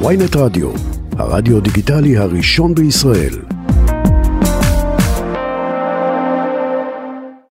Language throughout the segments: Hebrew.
ויינט רדיו, הרדיו דיגיטלי הראשון בישראל.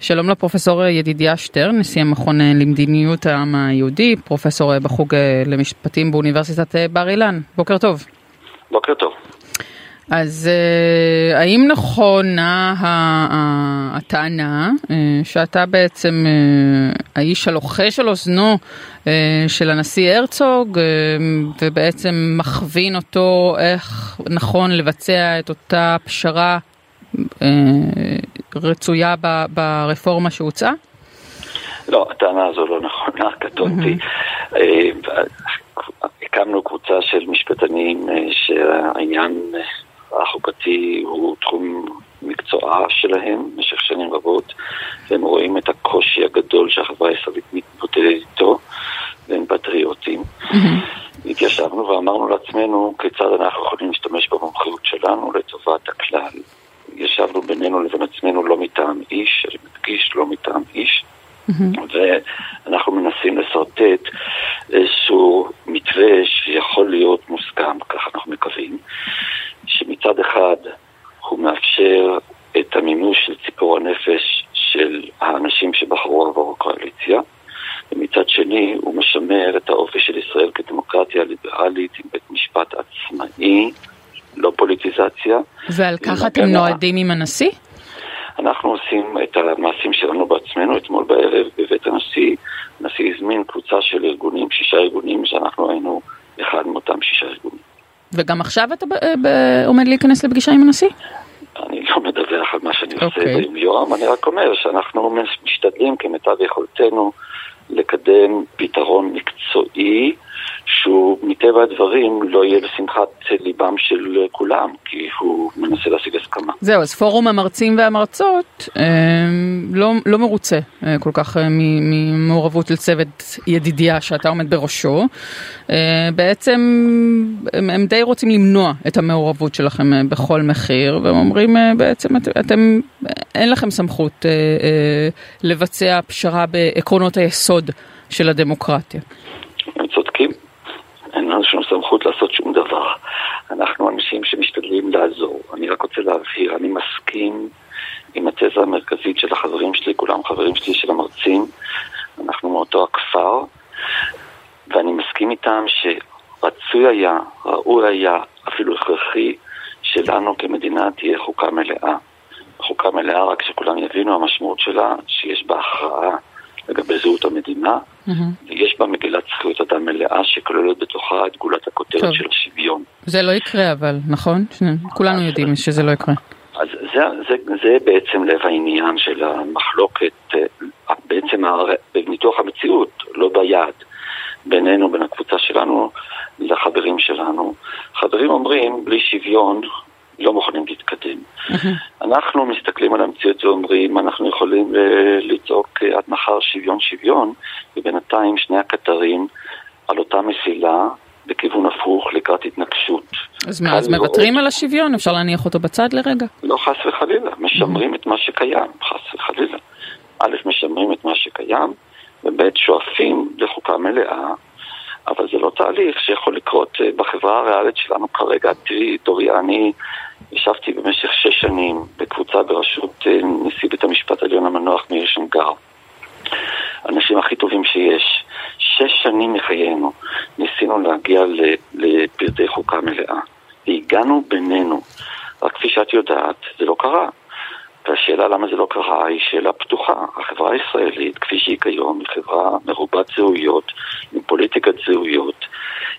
שלום לפרופסור ידידיה שטרן, נשיא המכון למדיניות העם היהודי, פרופסור בחוג למשפטים באוניברסיטת בר אילן. בוקר טוב. בוקר טוב. אז אה, האם נכונה הטענה אה, שאתה בעצם אה, האיש הלוחש על אוזנו של הנשיא הרצוג ובעצם מכווין אותו איך נכון לבצע את אותה פשרה רצויה ברפורמה שהוצעה? לא, הטענה הזו לא נכונה, קטונתי. הקמנו קבוצה של משפטנים שהעניין החוקתי הוא תחום מקצועה שלהם במשך שנים רבות, והם רואים את הקושי הגדול שהחברה הישראלית מתמודדת איתו, והם פטריוטים. התיישבנו ואמרנו לעצמנו כיצד אנחנו יכולים להשתמש במומחיות שלנו לטובת הכלל. ישבנו בינינו לבין עצמנו לא מטעם איש, אני מדגיש לא מטעם איש, ואנחנו מנסים לשרטט איזשהו מתווה שיכול להיות מוסכם, כך אנחנו מקווים, שמצד אחד הוא מאפשר את המימוש של ציפור הנפש של האנשים שבחרו עבור הקואליציה, ומצד שני הוא משמר את האופי של ישראל כדמוקרטיה ליברלית עם בית משפט עצמאי, לא פוליטיזציה. ועל כך אתם נועדים עם הנשיא? אנחנו עושים את המעשים שלנו בעצמנו. אתמול בערב בבית הנשיא, הנשיא הזמין קבוצה של ארגונים, שישה ארגונים, שאנחנו היינו אחד מאותם שישה ארגונים. וגם עכשיו אתה עומד להיכנס לפגישה עם הנשיא? אני לא מדווח על מה שאני okay. עושה אוקיי. ביום, אני רק אומר שאנחנו משתדלים כמיטב יכולתנו לקדם פתרון מקצועי שהוא מטבע הדברים לא יהיה לשמחת ליבם של כולם, כי הוא מנסה להשיג. זהו, אז פורום המרצים והמרצות אה, לא, לא מרוצה אה, כל כך אה, ממעורבות של צוות ידידיה שאתה עומד בראשו. בעצם הם, הם די רוצים למנוע את המעורבות שלכם בכל מחיר, והם אומרים בעצם את, אתם, אין לכם סמכות לבצע פשרה בעקרונות היסוד של הדמוקרטיה. סמכות לעשות שום דבר. אנחנו אנשים שמשתדלים לעזור. אני רק רוצה להבהיר, אני מסכים עם התזה המרכזית של החברים שלי, כולם חברים שלי של המרצים, אנחנו מאותו הכפר, ואני מסכים איתם שרצוי היה, ראוי היה, אפילו הכרחי, שלנו כמדינה תהיה חוקה מלאה. חוקה מלאה, רק שכולם יבינו המשמעות שלה, שיש בה הכרעה לגבי זהות המדינה, mm-hmm. ויש בה מגילת זכויות אדם מלאה שכוללת בתוכה את גולת הכותרת טוב. של השוויון. זה לא יקרה אבל, נכון? כולנו יודעים שזה לא יקרה. אז זה, זה, זה בעצם לב העניין של המחלוקת, אה, בעצם בניתוח המציאות, לא ביד, בינינו, בין הקבוצה שלנו לחברים שלנו. חברים אומרים, בלי שוויון לא מוכנים להתקדם. אנחנו מסתכלים על המציאות ואומרים, אנחנו יכולים לצעוק עד מחר שוויון שוויון, ובינתיים שני הקטרים על אותה מסילה בכיוון הפוך לקראת התנגשות. אז מה, אז מוותרים על השוויון? אפשר להניח אותו בצד לרגע? לא, חס וחלילה, משמרים את מה שקיים, חס וחלילה. א', משמרים את מה שקיים, וב', שואפים לחוקה מלאה אבל זה לא תהליך שיכול לקרות אה, בחברה הריאלית שלנו כרגע. תראי, דוריה, אני ישבתי במשך שש שנים בקבוצה בראשות אה, נשיא בית המשפט העליון המנוח מאיר שמגר. האנשים הכי טובים שיש. שש שנים מחיינו ניסינו להגיע לפרטי חוקה מלאה. והגענו בינינו. רק כפי שאת יודעת, זה לא קרה. והשאלה למה זה לא קרה היא שאלה פתוחה. החברה הישראלית, כפי שהיא כיום, היא חברה מרובת זהויות, עם פוליטיקת זהויות,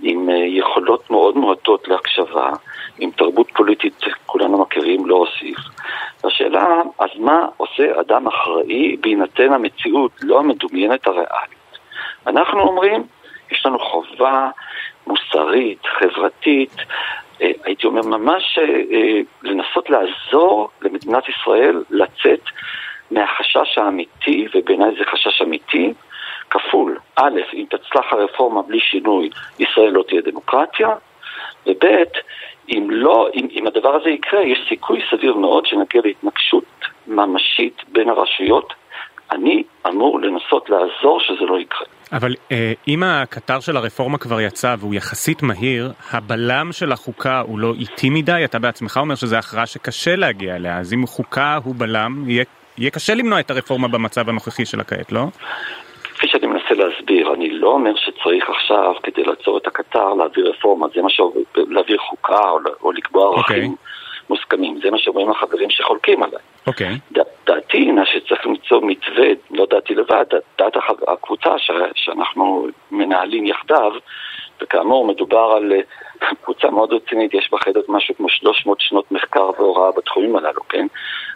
עם אה, יכולות מאוד מועטות להקשבה, עם תרבות פוליטית, כולנו מכירים, לא אוסיף. והשאלה, אז מה עושה אדם אחראי בהינתן המציאות, לא המדומיינת הריאלית? אנחנו אומרים, יש לנו חובה מוסרית, חברתית, אה, הייתי אומר, ממש אה, אה, לנסות לעזור למדינת ישראל לצאת מהחשש האמיתי, ובעיניי זה חשש אמיתי, כפול. א', אם תצלח הרפורמה בלי שינוי, ישראל לא תהיה דמוקרטיה, וב', אם לא, אם, אם הדבר הזה יקרה, יש סיכוי סביר מאוד שנגיע להתנגשות ממשית בין הרשויות. אני אמור לנסות לעזור שזה לא יקרה. אבל אה, אם הקטר של הרפורמה כבר יצא והוא יחסית מהיר, הבלם של החוקה הוא לא איטי מדי? אתה בעצמך אומר שזו הכרעה שקשה להגיע אליה, אז אם חוקה הוא בלם, יהיה, יהיה קשה למנוע את הרפורמה במצב הנוכחי שלה כעת, לא? כפי שאני מנסה להסביר, אני לא אומר שצריך עכשיו, כדי לעצור את הקטר, להעביר רפורמה, זה מה שאומר, להעביר חוקה או, או לקבוע ערכים. Okay. אוקיי. מוסכמים, זה מה שאומרים החברים שחולקים עליי. אוקיי. Okay. דעתי הינה שצריך למצוא מתווה, לא דעתי לבד, דעת הקבוצה ש, שאנחנו מנהלים יחדיו, וכאמור מדובר על אה, קבוצה מאוד רצינית, יש בחדר משהו כמו 300 שנות מחקר והוראה בתחומים הללו, כן?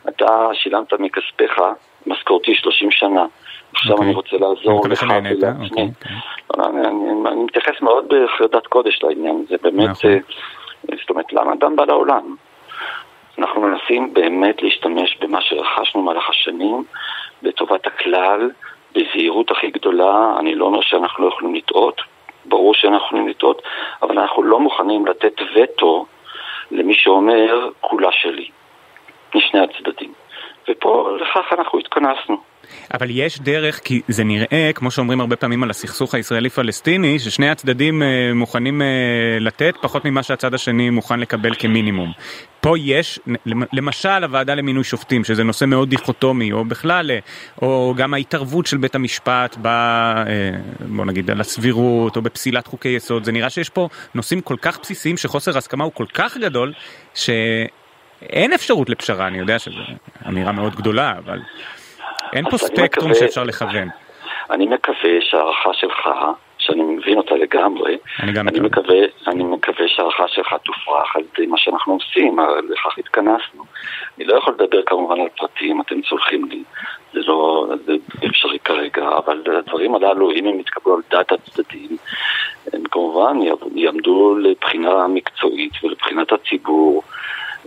אתה שילמת מכספיך משכורתי 30 שנה. עכשיו okay. אני אוקיי. רוצה לעזור לך ולעצמי. Okay, okay. אני, אני, אני מתייחס מאוד בחרדת קודש לעניין, זה באמת, נכון. אה, זאת אומרת, למה אדם בא לעולם? אנחנו מנסים באמת להשתמש במה שרכשנו במהלך השנים לטובת הכלל, בזהירות הכי גדולה. אני לא אומר שאנחנו לא יכולים לטעות, ברור שאנחנו יכולים לטעות, אבל אנחנו לא מוכנים לתת וטו למי שאומר כולה שלי, משני הצדדים. ופה לכך אנחנו התכנסנו. אבל יש דרך, כי זה נראה, כמו שאומרים הרבה פעמים על הסכסוך הישראלי-פלסטיני, ששני הצדדים אה, מוכנים אה, לתת פחות ממה שהצד השני מוכן לקבל כמינימום. פה יש, למשל הוועדה למינוי שופטים, שזה נושא מאוד דיכוטומי, או בכלל, אה, או גם ההתערבות של בית המשפט ב... בוא נגיד, על הסבירות, או בפסילת חוקי יסוד, זה נראה שיש פה נושאים כל כך בסיסיים שחוסר הסכמה הוא כל כך גדול, שאין אפשרות לפשרה, אני יודע שזו אמירה מאוד גדולה, אבל... אין פה ספקטרום מקווה, שאפשר לכוון. אני מקווה שההערכה שלך, שאני מבין אותה לגמרי, אני גם אני מקווה, אני מקווה שההערכה שלך תופרך על ידי מה שאנחנו עושים, לכך התכנסנו. אני לא יכול לדבר כמובן על פרטים, אתם צולחים לי, זה לא זה אפשרי כרגע, אבל הדברים הללו, אם הם יתקבלו על דעת הצדדים, הם כמובן יעמדו לבחינה מקצועית ולבחינת הציבור.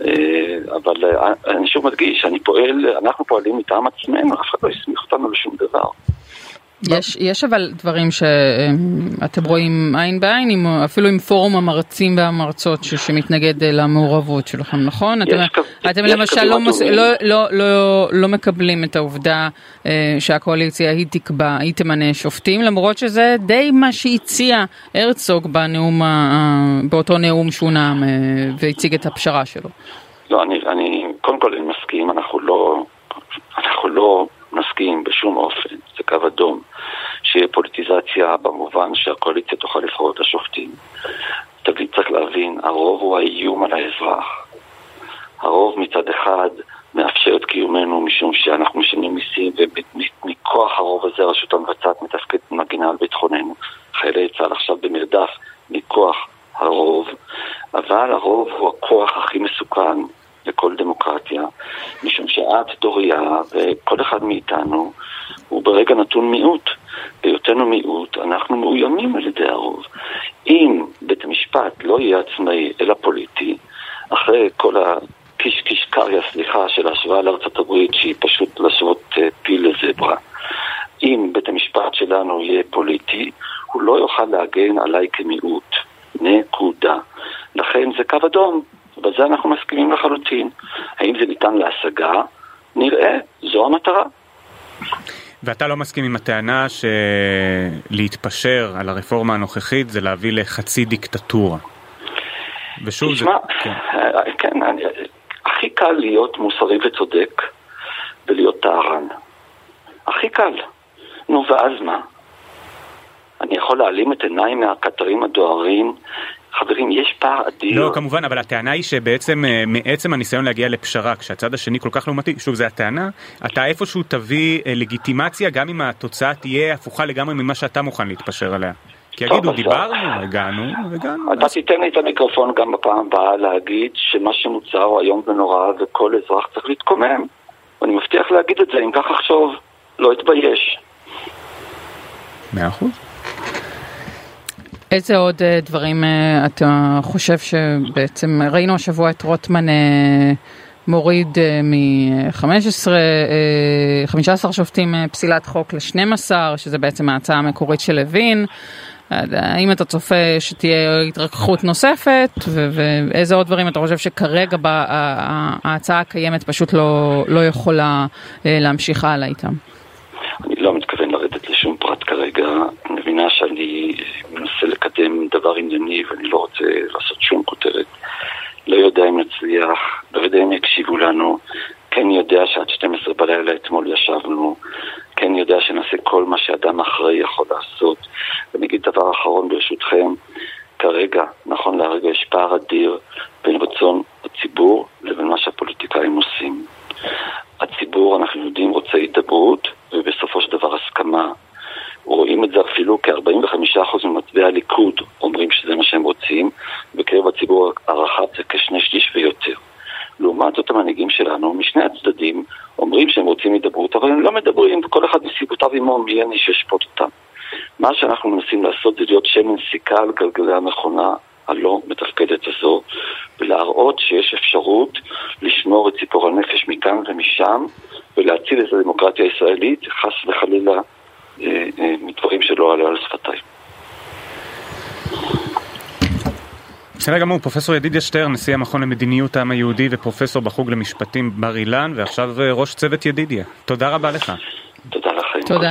אה, אבל אה, אני שוב מדגיש, אני פועל, אנחנו פועלים מטעם עצמנו, אף אחד לא הסמיך אותנו לשום דבר. יש, יש אבל דברים שאתם רואים עין בעין, עם, אפילו עם פורום המרצים והמרצות ש, שמתנגד למעורבות שלכם, נכון? אתם, קו, אתם למשל לא, מוס, לא, לא, לא, לא מקבלים את העובדה אה, שהקואליציה היא תקבע, היא תמנה שופטים, למרות שזה די מה שהציע הרצוג בנאום, באותו נאום שהוא נאם אה, והציג את הפשרה שלו. לא, אני, אני קודם כל אני מסכים, אנחנו לא, אנחנו לא מסכים בשום אופן, זה קו אדום, שיהיה פוליטיזציה במובן שהקואליציה תוכל לבחור את השופטים. תבין, צריך להבין, הרוב הוא האיום על האזרח. הרוב מצד אחד מאפשר את קיומנו משום שאנחנו משלמים מיסים ומכוח הרוב הזה הרשות המבצעת מתפקדת מגינה על ביטחוננו. חיילי צה"ל עכשיו במרדף מכוח הרוב, אבל הרוב הוא הכוח הכי מסוכן לכל דמוקרטיה, משום שאת, דוריה, וכל אחד מאיתנו, הוא ברגע נתון מיעוט. בהיותנו מיעוט, אנחנו מאוימים על ידי הרוב. אם בית המשפט לא יהיה עצמאי אלא פוליטי, אחרי כל הקישקיש קריה, סליחה, של ההשוואה לארצות הברית, שהיא פשוט להשוות אה, פיל לזברה, אם בית המשפט שלנו יהיה פוליטי, הוא לא יוכל להגן עליי כמיעוט. נקודה. לכן זה קו אדום. בזה אנחנו מסכימים לחלוטין. האם זה ניתן להשגה? נראה, זו המטרה. ואתה לא מסכים עם הטענה שלהתפשר על הרפורמה הנוכחית זה להביא לחצי דיקטטורה. ושוב תשמע, זה... כן, כן אני, הכי קל להיות מוסרי וצודק ולהיות טהרן. הכי קל. נו, ואז מה? אני יכול להעלים את עיניי מהקטרים הדוהרים חברים, יש פער אדיר. לא, כמובן, אבל הטענה היא שבעצם, אה, מעצם הניסיון להגיע לפשרה, כשהצד השני כל כך לעומתי, שוב, זו הטענה, אתה איפשהו תביא אה, לגיטימציה, גם אם התוצאה תהיה הפוכה לגמרי ממה שאתה מוכן להתפשר עליה. כי יגידו, דיברנו, הגענו, הגענו. אתה תיתן לי את המיקרופון גם בפעם הבאה להגיד שמה שמוצר הוא איום ונורא וכל אזרח צריך להתקומם. ואני מבטיח להגיד את זה, אם כך אחשוב, לא אתבייש. מאה אחוז. איזה עוד אה, דברים אה, אתה חושב שבעצם ראינו השבוע את רוטמן אה, מוריד מ-15 15 שופטים פסילת חוק ל-12 שזה בעצם ההצעה המקורית של לוין. האם אתה צופה שתהיה התרככות נוספת? ואיזה עוד דברים אתה חושב שכרגע ההצעה הקיימת פשוט לא, לא יכולה להמשיך הלאה איתם? אני לא מתכוון לרדת לשום פרט כרגע, אני מבין דבר ענייני ואני לא רוצה לעשות שום כותרת. לא יודע אם נצליח, לא יודע אם יקשיבו לנו, כן יודע שעד 12 בלילה אתמול ישבנו, כן יודע שנעשה כל מה שאדם אחראי יכול לעשות. ואני אגיד דבר אחרון ברשותכם, כרגע, נכון להרגע, יש פער אדיר בין רצון הציבור לבין מה שהפוליטיקאים עושים. הציבור, אנחנו יודעים, רוצה הידברות ובסופו של דבר הסכמה. רואים את זה אפילו כ-45% ממצביעי הליכוד אומרים שזה מה שהם רוצים, בקרב הציבור הרחב זה כשני שליש ויותר. לעומת זאת המנהיגים שלנו, משני הצדדים, אומרים שהם רוצים הידברות, אבל הם לא מדברים, וכל אחד מסיבותיו עמו, מי אני שישפוט אותם. מה שאנחנו מנסים לעשות זה להיות שמן סיכה על גלגלי המכונה הלא מתפקדת הזו, ולהראות שיש אפשרות לשמור את ציפור הנפש מכאן ומשם, ולהציל את הדמוקרטיה הישראלית, חס וחלילה, אה, אה, מדברים שלא עלו על שפתיים. בסדר גמור, פרופסור ידידיה שטרן, נשיא המכון למדיניות העם היהודי ופרופסור בחוג למשפטים בר אילן, ועכשיו אה, ראש צוות ידידיה. תודה רבה לך. תודה לכם. תודה.